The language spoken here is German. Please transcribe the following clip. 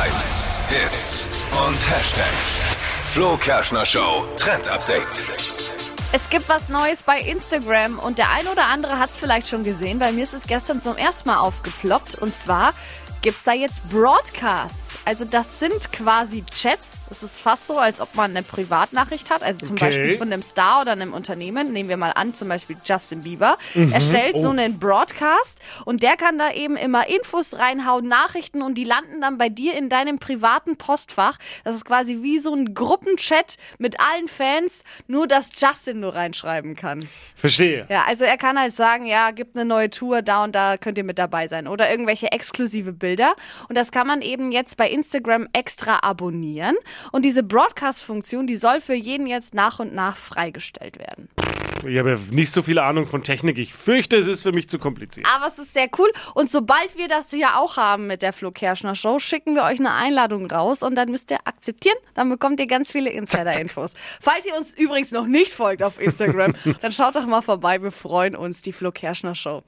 Hypes, Hits und Hashtags. Flo Kerschner Show Trend Update. Es gibt was Neues bei Instagram und der ein oder andere hat es vielleicht schon gesehen. Bei mir ist es gestern zum ersten Mal aufgeploppt und zwar gibt es da jetzt Broadcasts. Also das sind quasi Chats. Das ist fast so, als ob man eine Privatnachricht hat. Also zum Okay. Beispiel von einem Star oder einem Unternehmen. Nehmen wir mal an, zum Beispiel Justin Bieber. Er stellt so einen Broadcast und der kann da eben immer Infos reinhauen, Nachrichten und die landen dann bei dir in deinem privaten Postfach. Das ist quasi wie so ein Gruppenchat mit allen Fans, nur dass Justin nur reinschreiben kann. Verstehe. Ja, also er kann halt sagen, ja, gibt eine neue Tour, da und da könnt ihr mit dabei sein. Oder irgendwelche exklusive Bilder. Und das kann man eben jetzt bei Instagram extra abonnieren. Und diese Broadcast-Funktion, die soll für jeden jetzt nach und nach freigestellt werden. Ich habe nicht so viel Ahnung von Technik. Ich fürchte, es ist für mich zu kompliziert. Aber es ist sehr cool. Und sobald wir das hier auch haben mit der Flo Kerschner Show, schicken wir euch eine Einladung raus und dann müsst ihr akzeptieren. Dann bekommt ihr ganz viele Insider-Infos. Falls ihr uns übrigens noch nicht folgt auf Instagram, dann schaut doch mal vorbei. Wir freuen uns, die Flo Kerschner Show.